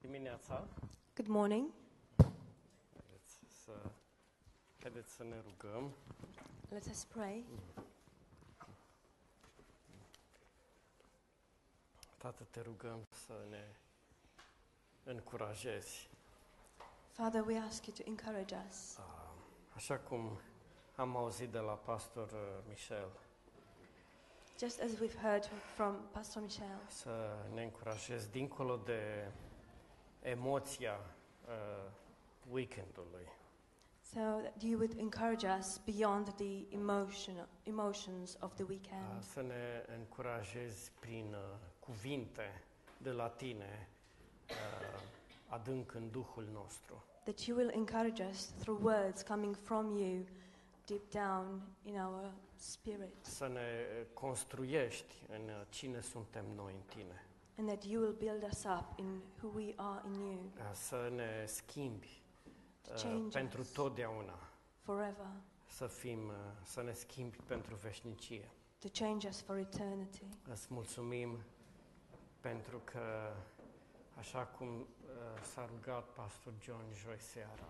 dimineața. Good morning. Haideți să, haideți să ne rugăm. Let us pray. Tată, te rugăm să ne încurajezi. Father, we ask you to encourage us. Ah, Așa cum am auzit de la pastor uh, Michel, Just as we've heard from Pastor Michel, să ne încurajezi dincolo de emoția uh, weekendului. so that you would encourage us beyond the emotion, emotions of the Ah, weekend. Să ne încurajezi prin uh, cuvinte de la tine, uh, adânc în Duhul nostru. That you will encourage us through words coming from you deep down in our spirit. Să ne uh, construiești în uh, cine suntem noi în tine. And that you will build us up in who we are in you Uh, Să ne schimbi to uh, change pentru us totdeauna. forever, Să fim, uh, să ne schimbi pentru veșnicie. to change us for eternity. Îți mulțumim pentru că, așa cum uh, s-a rugat pastor John joi seara,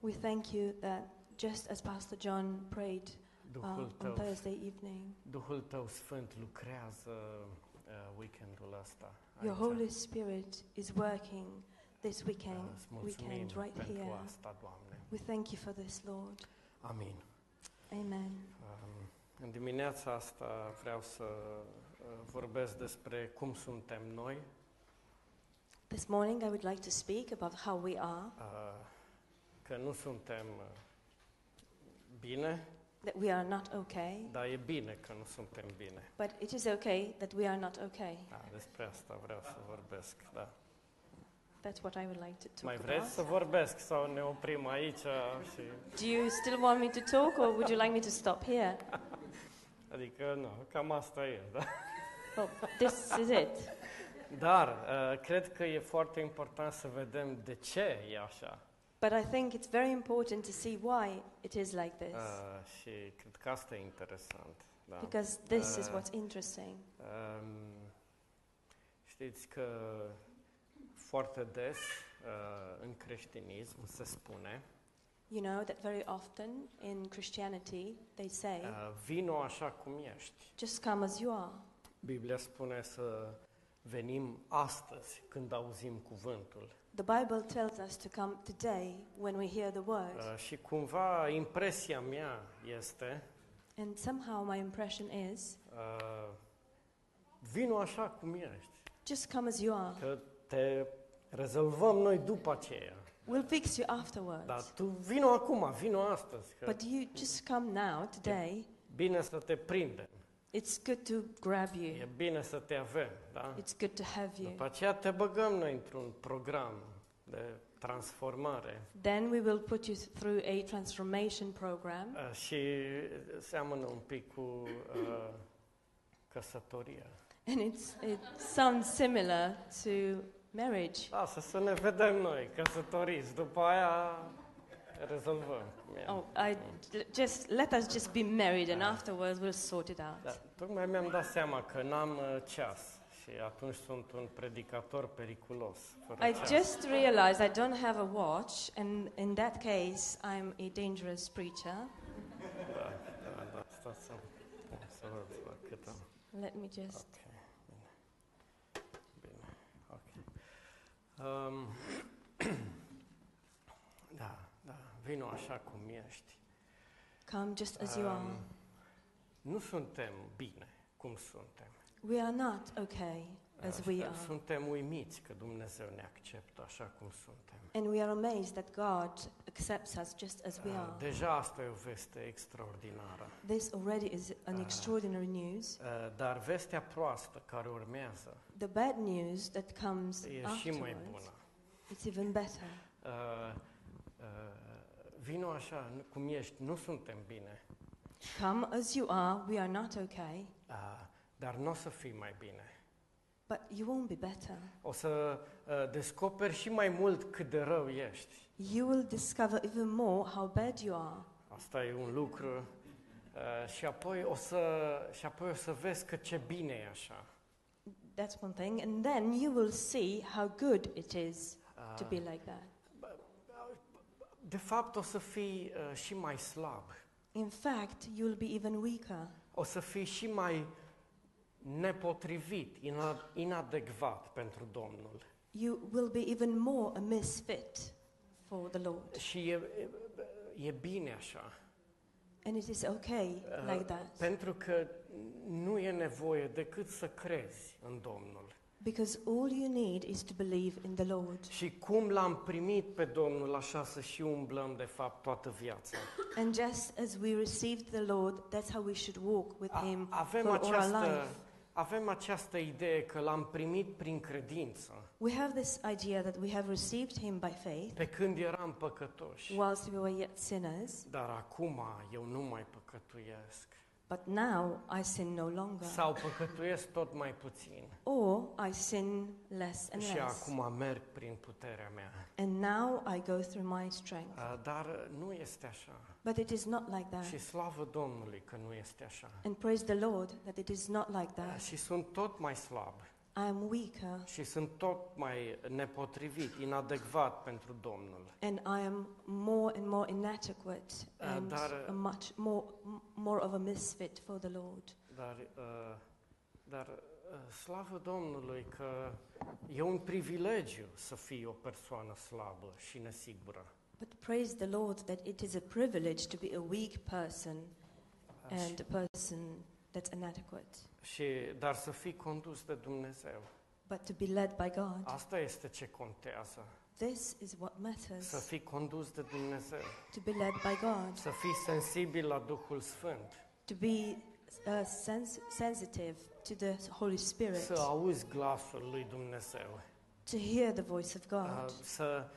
We thank you that just as Pastor John prayed uh, Duhul on tău, Thursday evening, Duhul tău Sfânt lucrează uh, weekendul ăsta. your aici. Holy Spirit is working this weekend, Uh, Îți mulțumim weekend right pentru here. asta, Doamne. We thank you for this, Lord. Amin. Amen. Um, în dimineața asta vreau să uh, vorbesc despre cum suntem noi, This morning I would like to speak about how we are, uh, că nu suntem uh, bine, that we are not okay, dar e bine că nu suntem bine. but it is okay that we are not okay. Da, despre asta vreau să vorbesc, da. That's what I would like to talk Mai about. vreți să vorbesc sau ne oprim aici și... Do you still want me to talk or would you like me to stop here? Adică, nu, cam asta e, da? Well, this is it. Dar uh, cred că e foarte important să vedem de ce e așa. But I think it's very important to see why it is like this. Uh, și cred că asta e interesant. Da. Because this is Uh, what's interesting. Um, știți că foarte des uh, în creștinism se spune You know that very often in Christianity they say, uh, vino așa cum ești. just come as you are. Biblia spune să venim astăzi când auzim cuvântul. The Bible tells us to come today when we hear the word. Uh, și cumva impresia mea este And somehow my impression is, uh, vino așa cum ești. just come as you are. Că te rezolvăm noi după aceea. We'll fix you afterwards. Dar tu vino acum, vino astăzi. Că But you just come now, today. bine să te prindem. It's good to grab E you. bine să te avem, da? It's good to have you. După aceea te băgăm noi într-un program de transformare Then we will put you through a transformation program. uh, și seamănă un pic cu uh, căsătoria. And it's, it sounds similar to marriage. Lasă să ne vedem noi, căsătoriți, după aia rezolvăm. cum e. Oh, I just let us just be married, and Ah. afterwards we'll sort it out. Da, tocmai mi-am dat seama că n-am uh, ceas și atunci sunt un predicator periculos. Fără I ceas. just realized I don't have a watch, and in that case, I'm a dangerous preacher. Da, da, da, stați să, să văd la cât am. Let me just. Ok, bine. Bine, ok. Um, da, da, vino așa cum ești. Come just as you are. Um, nu suntem bine cum suntem. We are not okay as we are. Suntem uimiți că Dumnezeu ne acceptă așa cum suntem. And we are amazed that God accepts us just as we Uh, are. Deja asta e o veste extraordinară. This already is an Ah. extraordinary news. Uh, Dar vestea proastă care urmează The bad news that comes e și mai afterwards, bună. it's even better. Uh, uh, vino așa nu- cum ești, nu suntem bine, Come as you are, we are not okay, uh, dar nu o să fii mai bine. but you won't be better. O să uh, descoperi și mai mult cât de rău ești. You will discover even more how bad you are. Asta e un lucru. Uh, și, apoi o să, și apoi o să vezi că ce bine e așa. That's one thing. And then you will see how good it is to be Uh, like that. De fapt, o să fii uh, și mai slab. In fact, you'll be even weaker. O să fii și mai nepotrivit, ina- inadecvat pentru Domnul. You will be even more a misfit for the Lord. Și e, e bine așa. And it is okay Uh, like that. Pentru că nu e nevoie decât să crezi în Domnul. Because all you need is to believe in the Lord. Și cum l-am primit pe Domnul, așa să și umblăm de fapt toată viața. And just as we received the Lord, that's how we should walk with A- Him avem, for all our această, life. avem această idee că l-am primit prin credință, We have this idea that we have received Him by faith pe când eram păcătoși. whilst we were yet sinners, Dar acum eu nu mai păcătuiesc. But now I sin no longer. Sau păcătuiesc tot mai puțin. Or I sin less and Și less. acum merg prin puterea mea. And now I go through my strength. Uh, Dar uh, nu este așa. But it is not like that. Și slavă Domnului că nu este așa. And praise the Lord that it is not like Uh, that. Și sunt tot mai slab. I am weaker Și sunt tot mai nepotrivit, inadecvat pentru Domnul. and I am more and more inadequate Uh, and dar- a much more m- more of a misfit for the Lord. Dar, uh, dar uh, slavă Domnului că e un privilegiu să fii o persoană slabă și nesigură. But praise the Lord that it is a privilege to be a weak person Uh, and a person that's inadequate, și, dar să fii condus de Dumnezeu. but to be led by God. Asta este ce contează. This is what Să matters. fii condus de Dumnezeu. To be led by God, Să fii sensibil la Duhul Sfânt. to be uh, sens- sensitive to the Holy Spirit, Să auzi glasul lui Dumnezeu. to hear the voice of Uh, God, Să,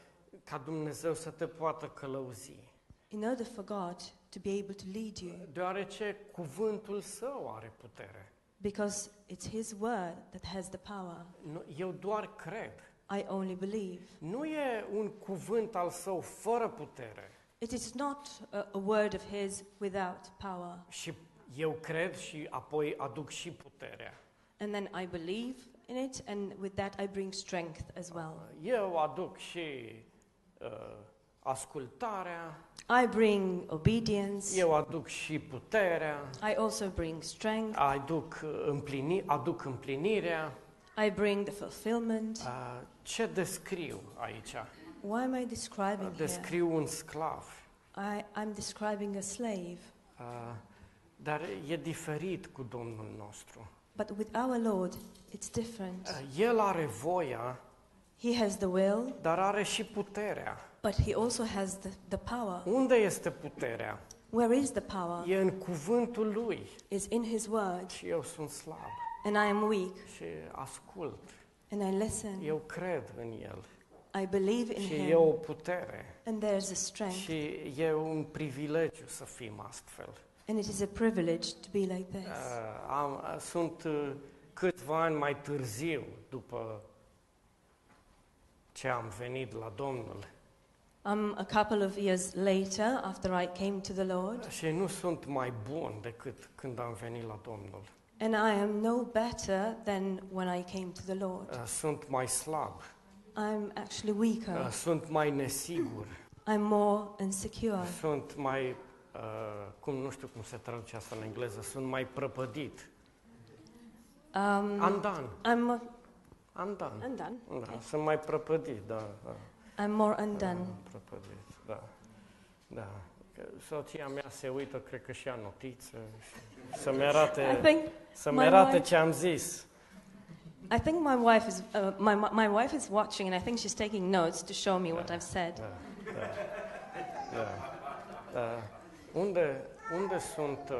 ca Dumnezeu să te poată călăuzi. in order for God to be able to lead you, Deoarece cuvântul său are putere. Because it's His word that has the power. Nu, eu doar cred. I only believe. Nu e un cuvânt al său fără putere. It is not a, a word of His without power. Și eu cred și apoi aduc și puterea. And then I believe in it, and with that I bring strength as well. Eu aduc și uh, ascultarea, I bring obedience. eu aduc și puterea, I also bring strength. aduc, uh, împlini, aduc împlinirea. I bring the fulfillment. Uh, ce descriu aici? Why am I describing here? Descriu un sclav. I, I'm describing a slave. Uh, dar e diferit cu Domnul nostru. But with our Lord, it's different. Uh, El are voia, He has the will, dar are și puterea. But He also has the, the power. Unde este puterea? Where is the power? E în cuvântul Lui. Is in His word. Și eu sunt slab And I am weak, și ascult. and I listen. Eu cred în El. I believe in Și Him. e o putere. And there's a strength. Și e un privilegiu să fim astfel. And it is a privilege to be like this. Uh, am, uh, sunt uh, câțiva ani mai târziu după ce am venit la Domnul. Um, a couple of years later, after I came to the Lord, Și nu sunt mai bun decât când am venit la Domnul. and I am no better than when I came to the Lord. Uh, Sunt mai slab, I'm actually weaker. uh, sunt mai nesigur, I'm more insecure. sunt mai, uh, cum nu știu cum se traduce asta în engleză, sunt mai prăpădit. Um, Andan, I'm andan. undone. Da, Okay. sunt mai prăpădit, da. da. I'm more undone. Prăpădit, da. Da. Soția mea se uită, cred că și notiță, să-mi I arate, think să-mi my arate wife- ce am zis. I think my wife is uh, my my- wife is watching, and I think she's taking notes to show me what I've said. Da, da, da, da. Unde, unde sunt, uh,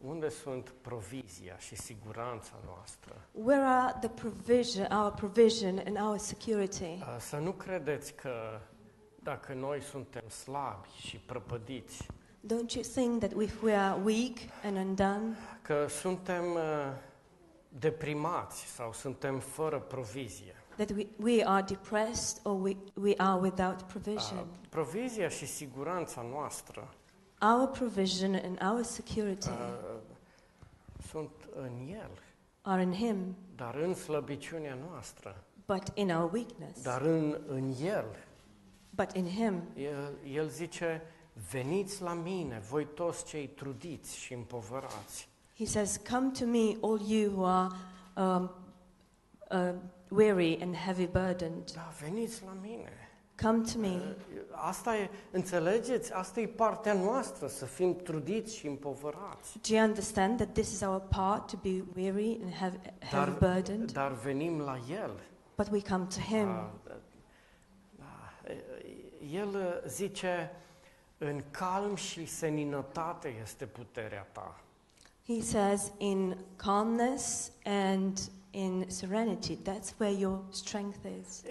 unde sunt provizia și siguranța noastră? Where are the provision, our provision and our security? Uh, Să nu credeți că dacă noi suntem slabi și prăpădiți, Don't you think that if we are weak and undone, că suntem uh, deprimați sau suntem fără provizie. that we, we are depressed or we, we are without Uh, provision? provizia și siguranța noastră Our provision and our security uh, sunt în El. are in Him, dar în slăbiciunea noastră, but in our weakness. dar în, în El. But in Him, El, el zice, veniți la mine, voi toți cei trudiți și împovărați. He says, Come to me, all you who are um, uh, weary and heavy burdened. Da, veniți la mine. Come to me. Asta e, înțelegeți? Asta e partea noastră, să fim trudiți și împovărați. Do you understand that this is our part to be weary and heavy, Dar, heavy burdened? dar venim la El. But we come to Him. Da, da, El zice, în calm și seninătate este puterea ta. He says, in calmness and in serenity, that's where your strength is.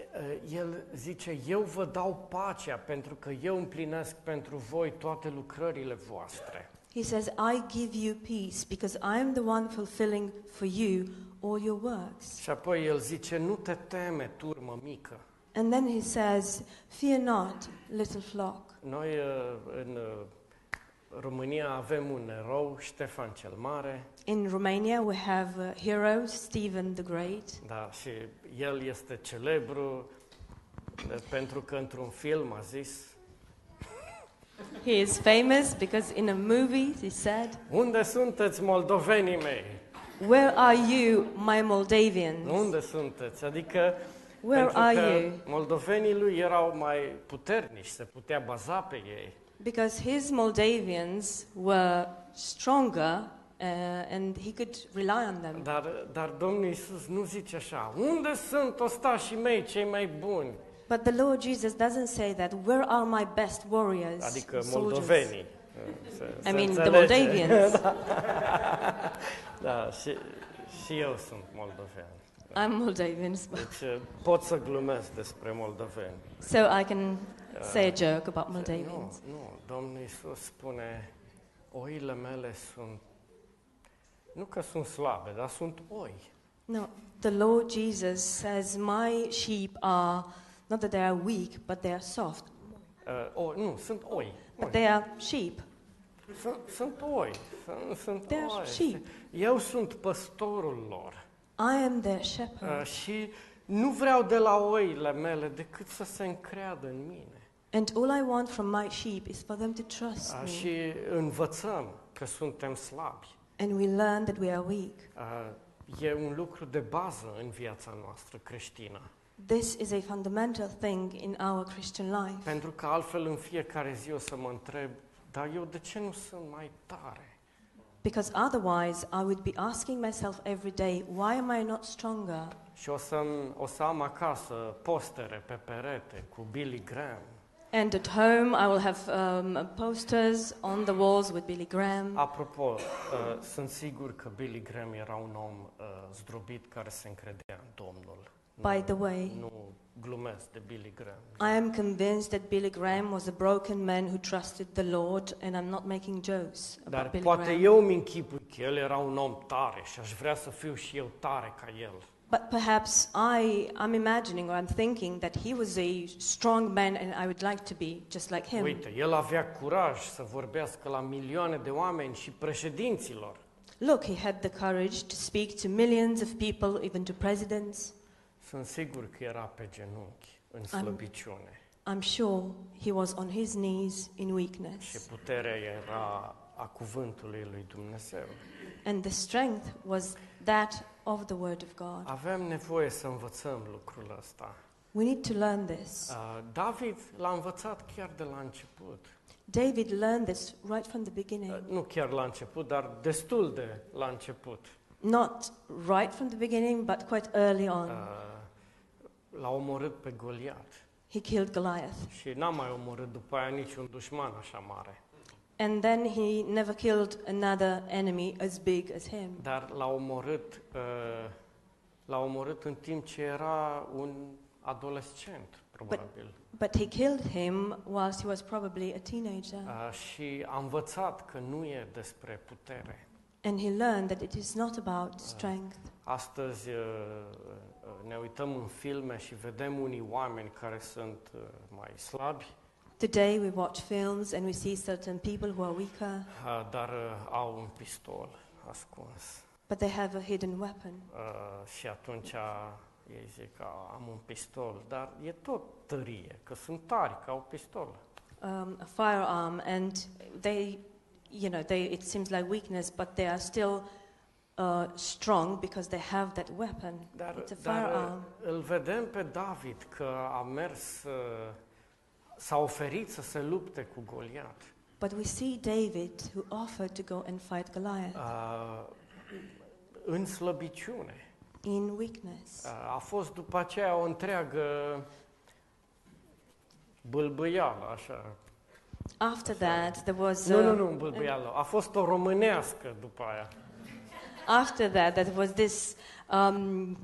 El zice, eu vă dau pacea pentru că eu împlinesc pentru voi toate lucrările voastre. He says, I give you peace because I am the one fulfilling for you all your works. Și apoi el zice, nu te teme, turmă mică. And then he says, Fear not, little flock. Noi uh, în uh, România avem un erou, Ștefan cel Mare, In Romania, we have a hero, Stephen the Great. da, și el este celebru uh, pentru că într-un film a zis He is famous because in a movie he said, Unde sunteți moldovenii mei? Where are you, my Moldavians? Unde sunteți? Adică Where pentru are că you? moldovenii lui erau mai puternici, se putea baza pe ei. Because his Moldavians were stronger uh, and he could rely on them. Dar, dar Domnul Iisus nu zice așa, unde sunt ostașii mei cei mai buni? But the Lord Jesus doesn't say that. Where are my best warriors? Adică soldiers?" moldovenii. Se, I se mean, the înțelege. Moldavians. Da, și, și eu sunt moldovean. I'm Moldavians, Deci pot să glumesc despre moldoveni. so I can say a joke about Nu, Moldavians. nu, Domnul Iisus spune, oile mele sunt, nu că sunt slabe, dar sunt oi. No, the Lord Jesus says, My sheep are not that they are weak, but they are soft. Uh, o, nu, sunt oi. But oi. they are sheep. Sunt, sunt oi. Sunt, sunt They are oi. sheep. Eu sunt păstorul lor. I am their shepherd. Uh, și nu vreau de la oile mele decât să se încreadă în mine. And all I want from my sheep is for them to trust Uh, me. și învățăm că suntem slabi. And we learn that we are weak. Uh, e un lucru de bază în viața noastră creștină. This is a fundamental thing in our Christian life. Pentru că altfel în fiecare zi o să mă întreb, dar eu de ce nu sunt mai tare? Because otherwise, I would be asking myself every day, why am I not stronger? Și o să, o să am acasă postere pe perete cu Billy Graham. And at home, I will have um, posters on the walls with Billy Graham. Apropo, uh, sunt sigur că Billy Graham era un om uh, zdrobit care se încredea în Domnul. By the way, Nu glumesc de Billy Graham. I am convinced that Billy Graham was a broken man who trusted the Lord, and I'm not making jokes Dar about Billy poate Graham. eu mi închipui că el era un om tare și aș vrea să fiu și eu tare ca el. But perhaps I, I'm imagining or I'm thinking that he was a strong man and I would like to be just like him. Uite, el avea curaj să vorbească la milioane de oameni și președinților. Look, he had the courage to speak to millions of people, even to presidents. Sunt sigur că era pe genunchi, în slăbiciune. I'm sure he was on his knees in Și weakness. puterea era a cuvântului lui Dumnezeu. And the strength was that of the Word of God. Avem nevoie să învățăm lucrul ăsta. We need to learn this. Uh, David l-a învățat chiar de la început. David learned this right from the beginning. Uh, nu chiar la început, dar destul de la început. Not right from the beginning, but quite early on. Uh, l-a omorât pe Goliat. He killed Goliath. Și n-a mai omorât după aia niciun dușman așa mare. And then he never killed another enemy as big as him. Dar l-a omorât, uh, l-a omorât în timp ce era un adolescent, probabil. But he killed him whilst he was probably a teenager. Uh, și a învățat că nu e despre putere. And he learned that it is not about strength. Astăzi uh, uh, ne uităm în filme și vedem unii oameni care sunt uh, mai slabi, Today we watch films and we see certain people who are weaker, uh, dar uh, au un pistol ascuns. but they have a hidden weapon. Uh, și atunci ei zic, "A, am un pistol, dar e tot tărie, că sunt tari, că au pistol. Um, a firearm, and they, you know, they, it seems like weakness, but they are still uh, strong because they have that weapon. Dar, It's a dar uh, firearm. îl vedem pe David că a mers, uh, s-a oferit să se lupte cu Goliat. But we see David who offered to go and fight Goliath Uh, în slăbiciune. in weakness. Uh, a fost după aceea o întreagă bâlbâială, așa. After that, there was Nu, nu, uh, nu, bâlbâială. A fost o românească după aia. After that there was this um,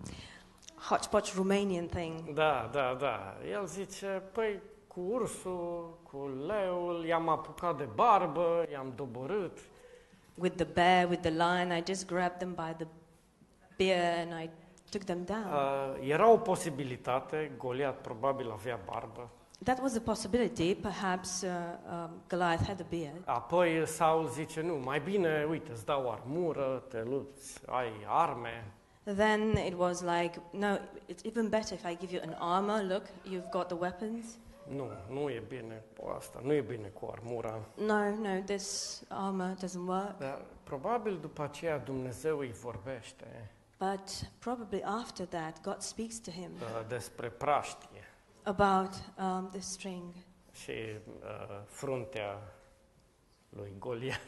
hodgepodge Romanian thing. Da, da, da. El zice, păi, cu ursul, cu leul, i-am apucat de barbă, i-am doborât. With the bear, with the lion, I just grabbed them by the beard and I took them down. Uh, era o posibilitate, Goliat probabil avea barbă. That was a possibility. Perhaps uh, um, Goliath had a beard. Apoi Saul zice, nu, mai bine, uite, îți dau armură, te lupți, ai arme. Then it was like, no, it's even better if I give you an armor. Look, you've got the weapons. Nu, nu e bine cu asta, nu e bine cu armura. No, no, this armor doesn't work. Dar probabil după aceea Dumnezeu îi vorbește But probably after that, God speaks to him uh, despre praștie about um, the string și uh, fruntea lui Goliat.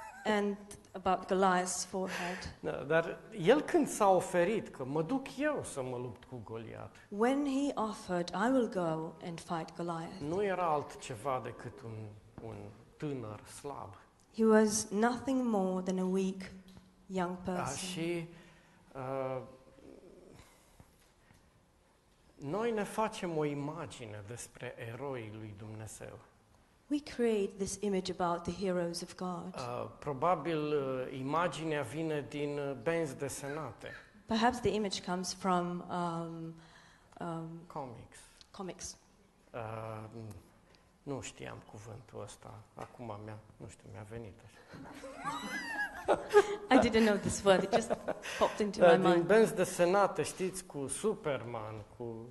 and about Goliath's forehead. Da, dar el când s-a oferit că mă duc eu să mă lupt cu Goliat, When he offered, I will go and fight Goliath, nu era altceva decât un, un tânăr slab. he was nothing more than a weak young Da, person. și uh, noi ne facem o imagine despre eroii lui Dumnezeu. We create this image about the heroes of God. Uh, probabil uh, imaginea vine din uh, benzi desenate, Perhaps the image comes from um, um, comics. comics. Uh, nu știam cuvântul ăsta, acum mi-a, nu știu, mi-a venit așa. I didn't know this word, it just popped into Da, my din mind. benzi desenate, știți, cu Superman, cu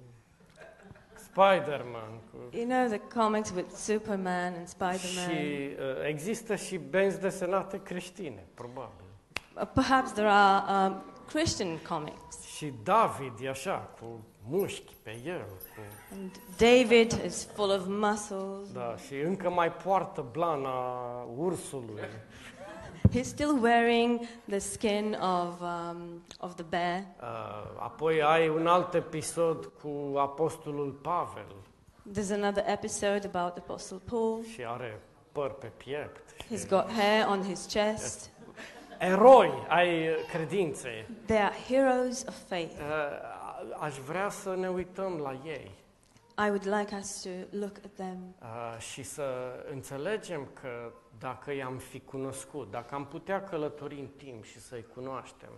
Spider-Man, cu... You know the comics with Superman and Spider-Man. Și uh, există și benzi desenate creștine, probabil. Uh, Perhaps there are um, Christian comics. Și David e așa, cu mușchi pe el, cu, And David is full of muscles. da, și încă mai poartă blana ursului. He's still wearing the skin of, um, of the bear. Uh, apoi ai un alt episod cu apostolul Pavel There's another episode about the Apostle Paul. și are păr pe piept. He's Și got hair on his chest. eroi ai credinței. They are heroes of faith. Uh, aș vrea să ne uităm la ei I would like us to look at them uh, și să înțelegem că dacă i-am fi cunoscut, dacă am putea călători în timp și să-i cunoaștem,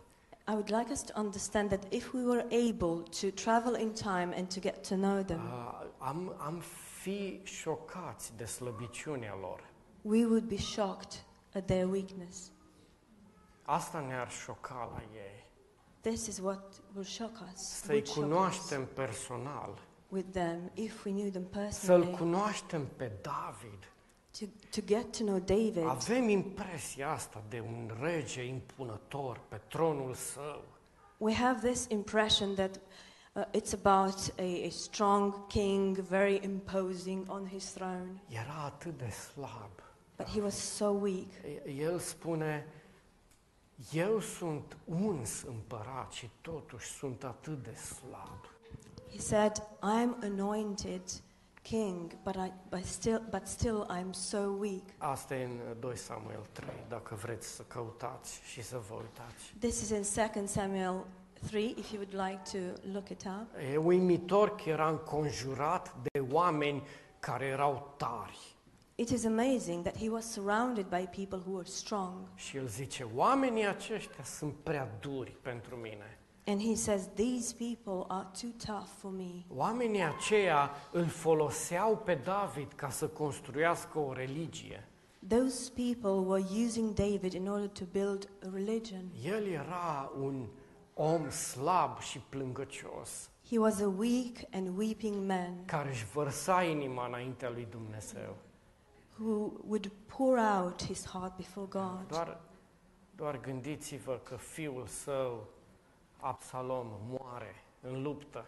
I would like us to understand that if we were able to travel in time and to get to know them, uh, am, am fi șocați de slăbiciunea lor. we would be shocked at their weakness. Asta ne-ar șoca la ei. This is what will shock us. Să-i would shock us cunoaștem personal, with them if we knew them să-l personally. cunoaștem pe David. To, to get to know David, Avem impresia asta de un rege impunător pe tronul său. we have this impression that uh, it's about a, a strong king, very imposing on his throne. Era atât de slab. But he was so weak. El spune, eu sunt uns împărat și totuși sunt atât de slab. He said, I am anointed king, but, I, but, still, but still I'm so weak. Asta e în 2 Samuel 3, dacă vreți să căutați și să vă uitați. This is in 2 Samuel 3, if you would like to look it up. E uimitor că era înconjurat de oameni care erau tari. It is amazing that he was surrounded by people who were strong. Și el zice, oamenii aceștia sunt prea duri pentru mine. And he says, These people are too tough for me. Oamenii aceia îl foloseau pe David ca să construiască o religie. Those people were using David in order to build a religion. El era un om slab și plângăcios, He was a weak and weeping man care își vărsa inima înaintea lui Dumnezeu. Who would pour out his heart before God. Doar, doar gândiți-vă că fiul său, Absalom, moare în luptă.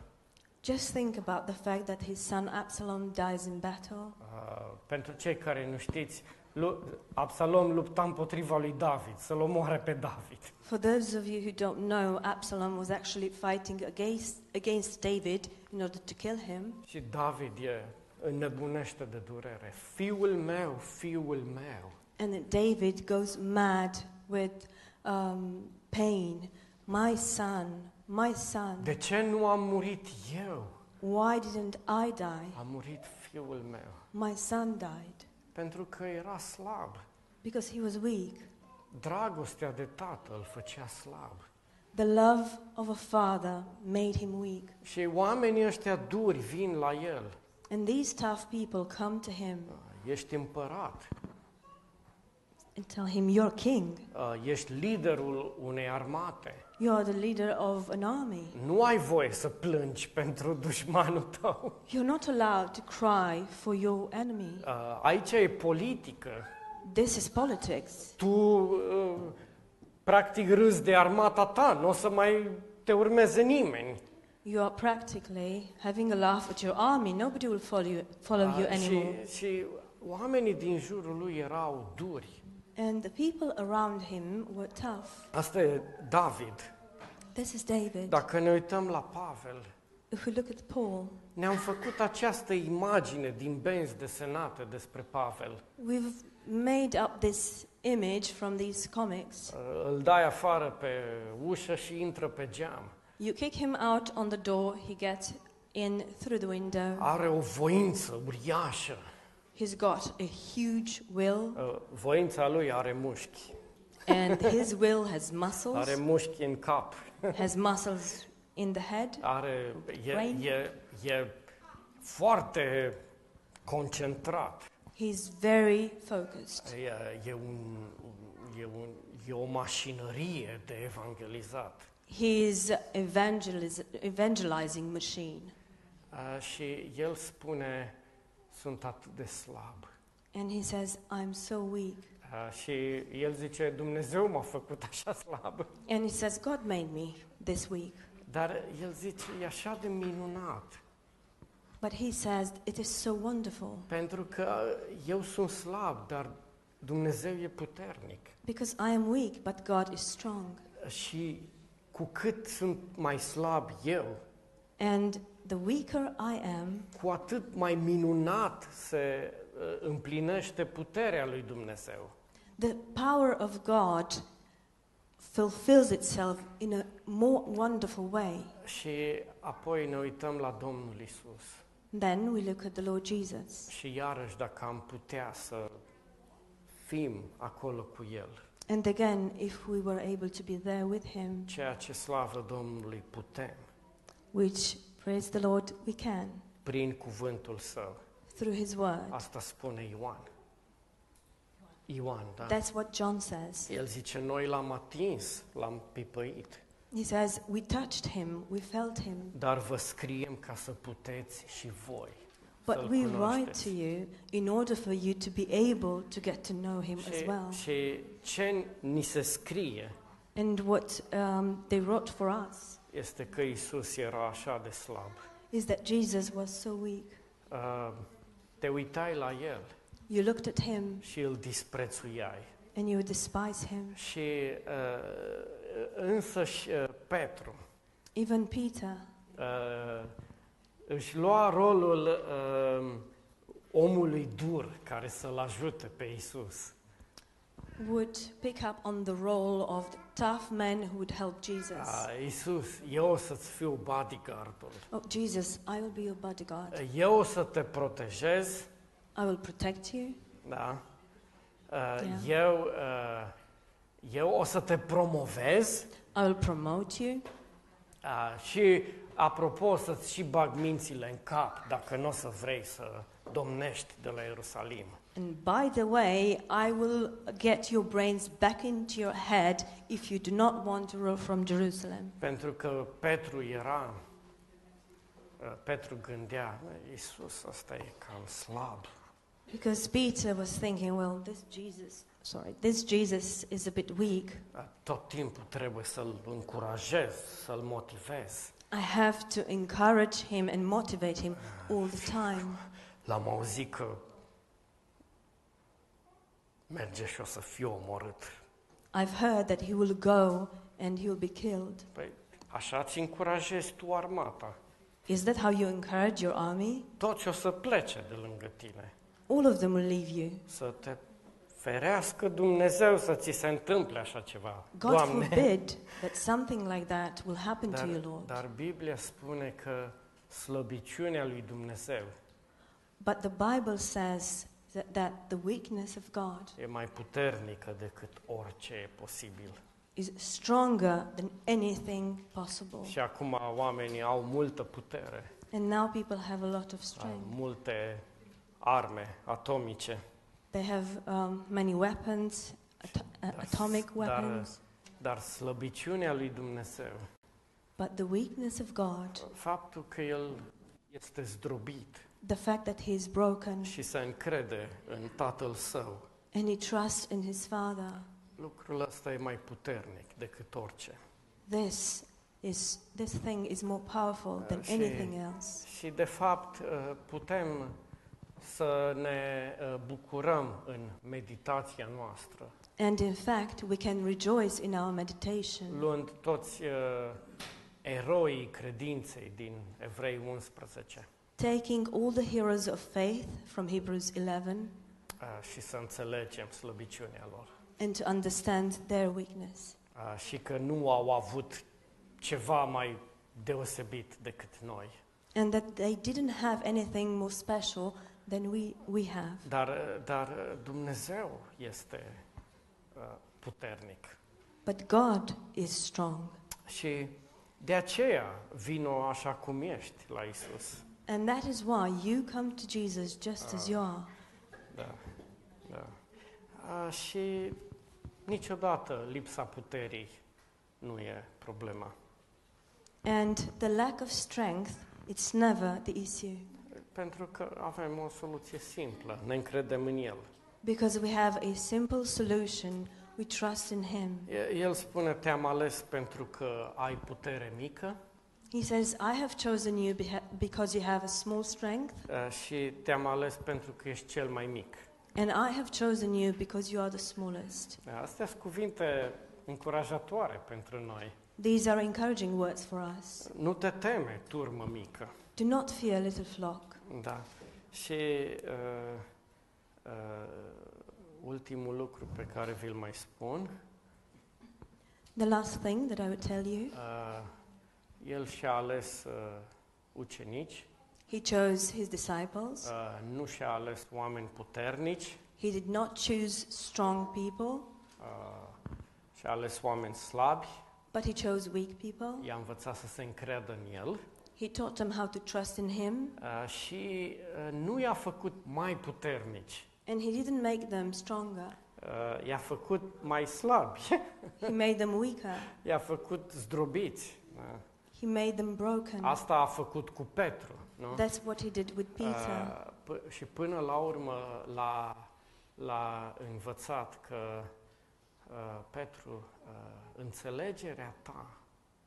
Just think about the fact that his son Absalom dies in battle. Uh, pentru cei care nu știți, lu- Absalom lupta împotriva lui David, să-l omoare pe David. For those of you who don't know, Absalom was actually fighting against, against David in order to kill him. Și David e înnebunește de durere. Fiul meu, fiul meu. And David goes mad with um, pain. My son, my son, De ce nu am murit eu? why didn't I die? A murit fiul meu. My son died Pentru că era slab. because he was weak. Dragostea de tată îl făcea slab. The love of a father made him weak. Și oamenii ăștia duri vin la el. And these tough people come to him Ești împărat, and tell him, You're king. uh, ești liderul unei armate. You are the leader of an army. Nu ai voie să plângi pentru dușmanul tău. You're not allowed to cry for your enemy. Uh, aici e politică. This is politics. Tu, uh, practic, râzi de armata ta, nu o să mai te urmeze nimeni. You are practically having a laugh at your army. Nobody will follow you, follow you Uh, anymore. și, și oamenii din jurul lui erau duri. And the people around him were tough. Asta e David. This is David. Dacă ne uităm la Pavel, If we look at Paul, ne-am făcut această imagine din benzi desenate despre Pavel. we've made up this image from these comics. Uh, Îl dai afară pe ușă și intră pe geam. You kick him out on the door, he gets in through the window. Are o voință uriașă. He's got a huge will, Uh, Voința lui are mușchi. and his will has Are muscles, mușchi în cap. has muscles in the head. Are, e, Brain. e, e foarte concentrat. He's very focused. E, e, un, e, un, e o mașinărie de evangelizat. He's evangeliz- evangelizing machine. Uh, și el spune, sunt atât de slab. And he says, I'm so weak. Uh, și el zice, Dumnezeu m-a făcut așa slab. And he says, God made me this weak. Dar el zice, e așa de minunat. But he says, it is so wonderful Pentru că eu sunt slab, dar Dumnezeu e puternic. because I am weak, but God is strong. Și cu cât sunt mai slab eu, And the weaker I am, cu atât mai minunat se uh, împlinește puterea lui Dumnezeu. the power of God fulfills itself in a more wonderful way. Și apoi ne uităm la Domnul Isus. Then we look at the Lord Jesus. Și iarăși dacă am putea să fim acolo cu El, And again, if we were able to be there with him, ceea ce slavă Domnului putem, which, praise the Lord, we can prin cuvântul Său. through his word. Asta spune Ioan. Ioan, da? That's what John says. El zice, noi l-am atins, l-am pipăit, He says, We touched him, we felt him, dar vă scriem ca să puteți și voi but we write to you in order for you to be able to get to know him as well. și ce ni se scrie And what um, they wrote for us este că Isus era așa de slab. is that Jesus was so weak. Uh, te uitai la El You looked at him și îl disprețuiai. and you despise him. Și uh, însăși uh, Petru Even Peter, uh, își lua rolul uh, omului dur care să-l ajute pe Isus. would pick up on the role of the tough man who would help Jesus. Uh, Isus, eu o să-ți fiu bodyguardul. Oh, Jesus, I will be your bodyguard. Eu o să te protejez, I will protect you. da? Uh, Yeah. Eu, uh, eu o să te promovez I will promote you. Uh, și apropo, să-ți și bag mințile în cap dacă nu o să vrei să domnești de la Ierusalim. And by the way, I will get your brains back into your head if you do not want to rule from Jerusalem. Pentru că Petru era, uh, Petru gândea, Iisus ăsta e cam slab. Because Peter was thinking, well, this Jesus, sorry, this Jesus is a bit weak. Tot timpul trebuie să-l încurajez, să-l motivez. I have to encourage him and motivate him all the time. L-am auzit că merge și o să fie omorât. I've heard that he will go and he will be killed. Păi, așa ți încurajezi tu armata. Is that how you encourage your army? Toți o să plece de lângă tine. All of them will leave you. Să te ferească Dumnezeu să ți se întâmple așa ceva. God Doamne! forbid that something like that will happen to Dar, you, Lord. dar Biblia spune că slăbiciunea lui Dumnezeu But the Bible says that, that the weakness of God e mai puternică decât orice e posibil. is stronger than anything possible. Și acum oamenii au multă putere, And now people have a lot of au strength. multe arme atomice. They have um, many weapons, at- uh, Dar- atomic dar- weapons. Dar slăbiciunea lui Dumnezeu, But the weakness of God, faptul că El este zdrobit the fact that he is broken și se încrede în Tatăl Său, and he trusts in his Father, lucrul ăsta e mai puternic decât orice. this is this thing is more powerful than Uh, și- anything else. Și de fapt uh, putem să ne uh, bucurăm în meditația noastră, And in fact, we can rejoice in our meditation, luând toți uh, eroii credinței din Evrei 11 taking all the heroes of faith from Hebrews 11 uh, și să înțelegem slăbiciunea lor. and to understand their weakness. Uh, și că nu au avut ceva mai deosebit decât noi. And that they didn't have anything more special than we, we have. Dar, uh, dar uh, Dumnezeu este uh, puternic. But God is strong. Și de aceea vino așa cum ești la Isus. And that is why you come to Jesus just as you are. Da, da. A, și niciodată lipsa puterii nu e problema. And the lack of strength, it's never the issue. Pentru că avem o soluție simplă, ne încredem în El. Because we have a simple solution, we trust in Him. E- El spune, te-am ales pentru că ai putere mică He says, I have chosen you beha- because you have a small strength, a, și te-am ales pentru că ești cel mai mic. and I have chosen you because you are the smallest. Astea sunt cuvinte încurajatoare pentru noi. These are encouraging words for us. Nu te teme, turmă mică. Do not fear, little flock. Da. Și uh, uh, ultimul lucru pe care vi-l mai spun, The last thing that I would tell you, uh, el și-a ales uh, ucenici, He chose His disciples. uh, nu și-a ales oameni puternici, He did not choose strong people, uh, și-a ales oameni slabi, but He chose weak people. i-a învățat să se încredă în el He taught them how to trust in Him, uh, și uh, nu i-a făcut mai puternici, and He didn't make them stronger. uh, i-a făcut mai slabi, He made them weaker. i-a făcut zdrobiți. Da. He made them broken. Asta a făcut cu Petru. Nu? That's what He did with Peter. Uh, p- și până la urmă l-a, l-a învățat că uh, Petru, uh, înțelegerea ta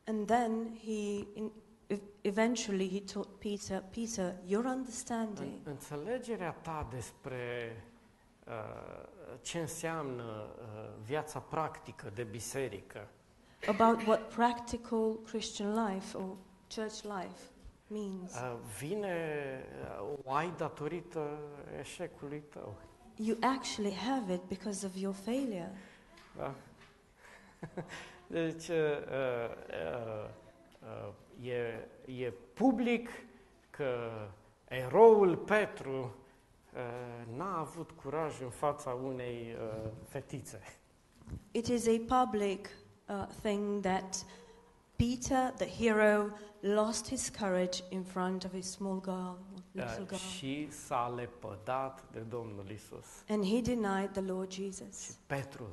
And then He, in, ev- eventually, He taught Peter, Peter, your understanding, în, înțelegerea ta despre uh, ce înseamnă uh, viața practică de biserică about what practical Christian life or church life means. uh, vine, uh, o ai datorită eșecului tău. You actually have it because of your failure. Da? Deci, uh, uh, uh, e, e public că eroul Petru uh, n-a avut curaj în fața unei uh, fetițe. It is a public uh, thing that Peter, the hero, lost his courage in front of his small girl, little uh, girl. și s-a lepădat de Domnul Isus. And he denied the Lord Jesus. Și Petru,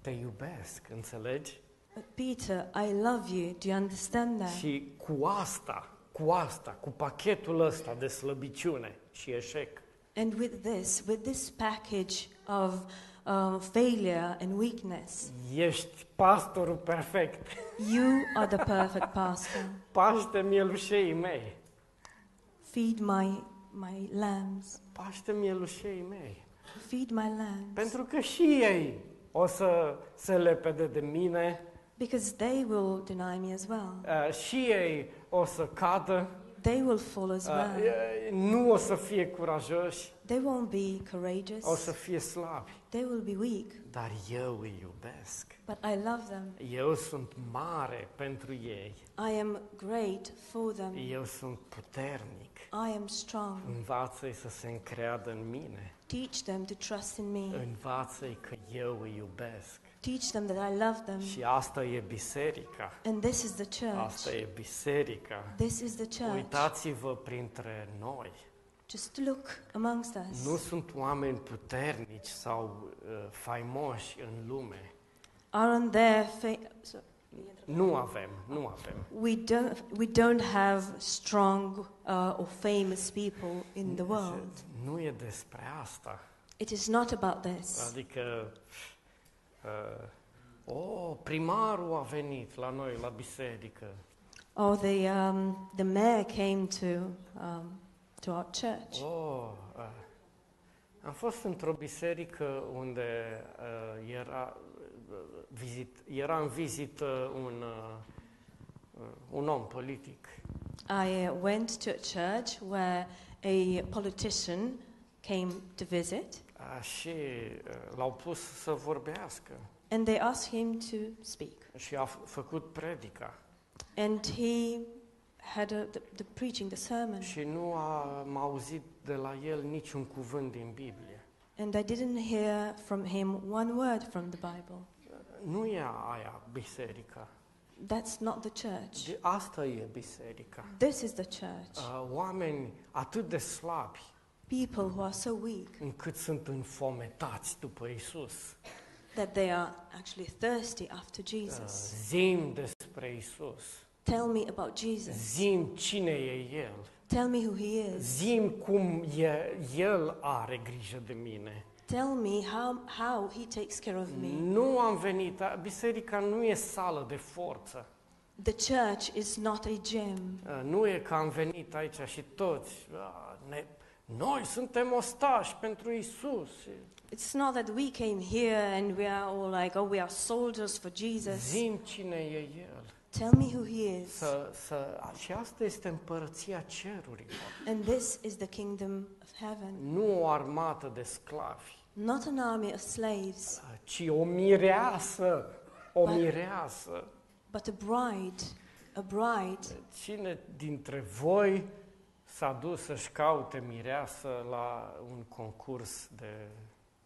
te iubesc, înțelegi? But Peter, I love you. Do you understand that? Și cu asta, cu asta, cu pachetul ăsta de slăbiciune și eșec, And with this, with this package of uh, failure and weakness, ești pastorul perfect. you are the perfect pastor. Paște mielușeii mei. Feed my, my lambs. Paște mielușeii mei. Feed my lambs. Pentru că și ei o să se lepede de mine, Because they will deny me as well. uh, și ei o să cadă, They will fall as uh, well. uh, nu o să fie curajoși, They won't be courageous. o să fie slabi. They will be weak. Dar eu îi iubesc. But I love them. Eu sunt mare pentru ei. I am great for them. Eu sunt puternic. I am strong. Învață-i să se încreadă în mine. Teach them to trust in me. Învață-i că eu îi iubesc. Teach them that I love them. Și asta e biserica. And this is the Asta church. e biserica. This is the church. Uitați-vă printre noi. Just look amongst us. Nu sunt oameni puternici sau uh, faimoși în lume. Aren't there fa- so, Nu avem, nu avem. we don't we don't have strong uh, or famous people in the world. Nu e despre asta. It is not about this. Adică, uh, o, primarul a venit la noi, la biserică. Oh, the um, the mayor came to um, to our church. Oh, uh, am fost într-o biserică unde uh, era, uh, vizit, era în vizită un, uh, uh, un om politic. I uh, went to a church where a politician came to visit, Uh, și uh, l-au pus să vorbească and they asked him to speak. și a f- făcut predica. And he had a, the, the preaching, the sermon, Și nu am auzit de la el niciun cuvânt din Biblie. and I didn't hear from him one word from the Bible. Nu e aia biserica. That's not the church. De asta e biserica. This is the church. Uh, oameni atât de slabi People who are so weak încât sunt înfometați după Isus. that they are actually thirsty after Uh, Jesus. zim despre Isus. Tell me about Jesus. Zim cine e El. Tell me who he is. Zim cum e, El are grijă de mine. Tell me how, how he takes care of me. Nu am venit, a- biserica nu e sală de forță. The church is not a gym. Uh, Nu e că am venit aici și toți, uh, ne, noi suntem ostași pentru Isus. It's not that we came here and we are all like, oh, we are soldiers for Jesus. Zim cine e El. Tell me who he is. Să, să, și asta este împărăția cerurilor. And this is the kingdom of heaven. Nu o armată de sclavi, Not an army of slaves, uh, ci o mireasă, o Ba- mireasă. but a bride. A bride. Cine dintre voi s-a dus să-și caute mireasă la un concurs de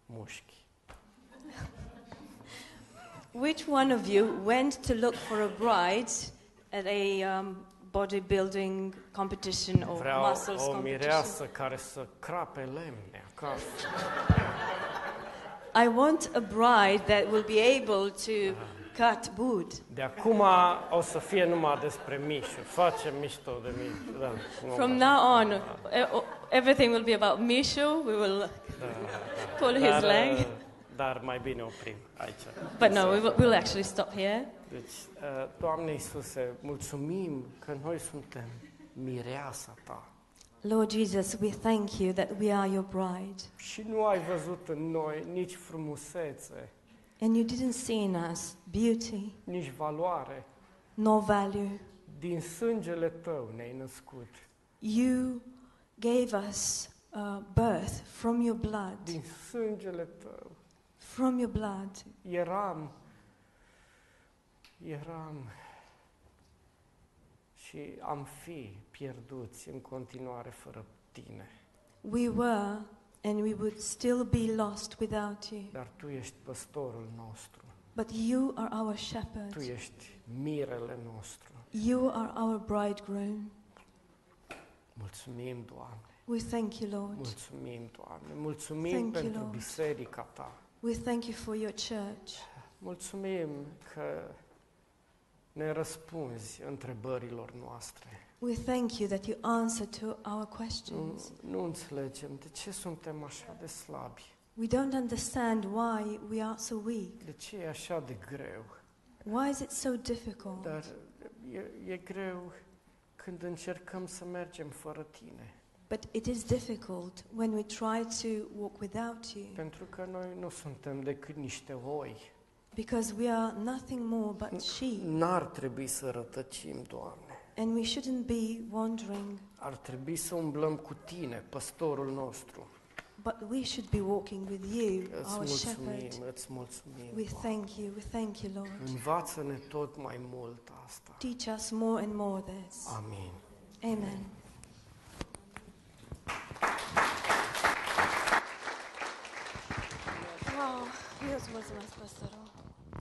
mușchi? Which one of you went to look for a bride at a um, bodybuilding competition or Vreau muscles o competition? mireasă care să crape lemne acasă. I want a bride that will be able to cut wood. De acum o să fie numai despre Mișu. Facem mișto de Mișu. Da, nu From mai- now on, e- o- everything will be about Mishu. We will da, pull his dar, leg. uh, Dar mai bine oprim aici. But no, we will, we'll actually stop here. Deci, uh, Doamne Iisuse, mulțumim că noi suntem mireasa Ta. Lord Jesus, we thank you that we are your bride. Și nu ai văzut în noi nici frumusețe, And you didn't see in us beauty nici valoare. nor value. Din sângele Tău ne-ai născut. You gave us uh, birth from your blood. Din sângele Tău From your blood. eram, eram și am fi pierduți în continuare fără Tine. We were and we would still be lost without you. Dar Tu ești păstorul nostru. But you are our Tu shepherd. ești mirele nostru. You are our bridegroom. Mulțumim, Doamne. We thank you, Lord. Mulțumim, Doamne. Mulțumim Thank you, pentru Lord. biserica Ta. We thank you for your church. Mulțumim că ne răspunzi întrebărilor noastre. We thank you that you answer to our Nu, questions. nu înțelegem de ce suntem așa de slabi, We don't understand why we are so weak. de ce e așa de greu. Why is it so difficult? Dar e, e greu când încercăm să mergem fără Tine. But it is difficult when we try to walk without you Pentru că noi nu suntem decât niște oi. because we are nothing more but sheep N-ar trebui să rătăcim, Doamne. And we shouldn't be wandering, Ar trebui să umblăm cu Tine, păstorul nostru. but we should be walking with you, Îți our mulțumim, shepherd. îți mulțumim. We Doamne. thank you, we thank you, Lord. Învață-ne tot mai mult asta. Teach us more and more this. Amin. Amen. Wow, Deus mulțumesc, pastorul.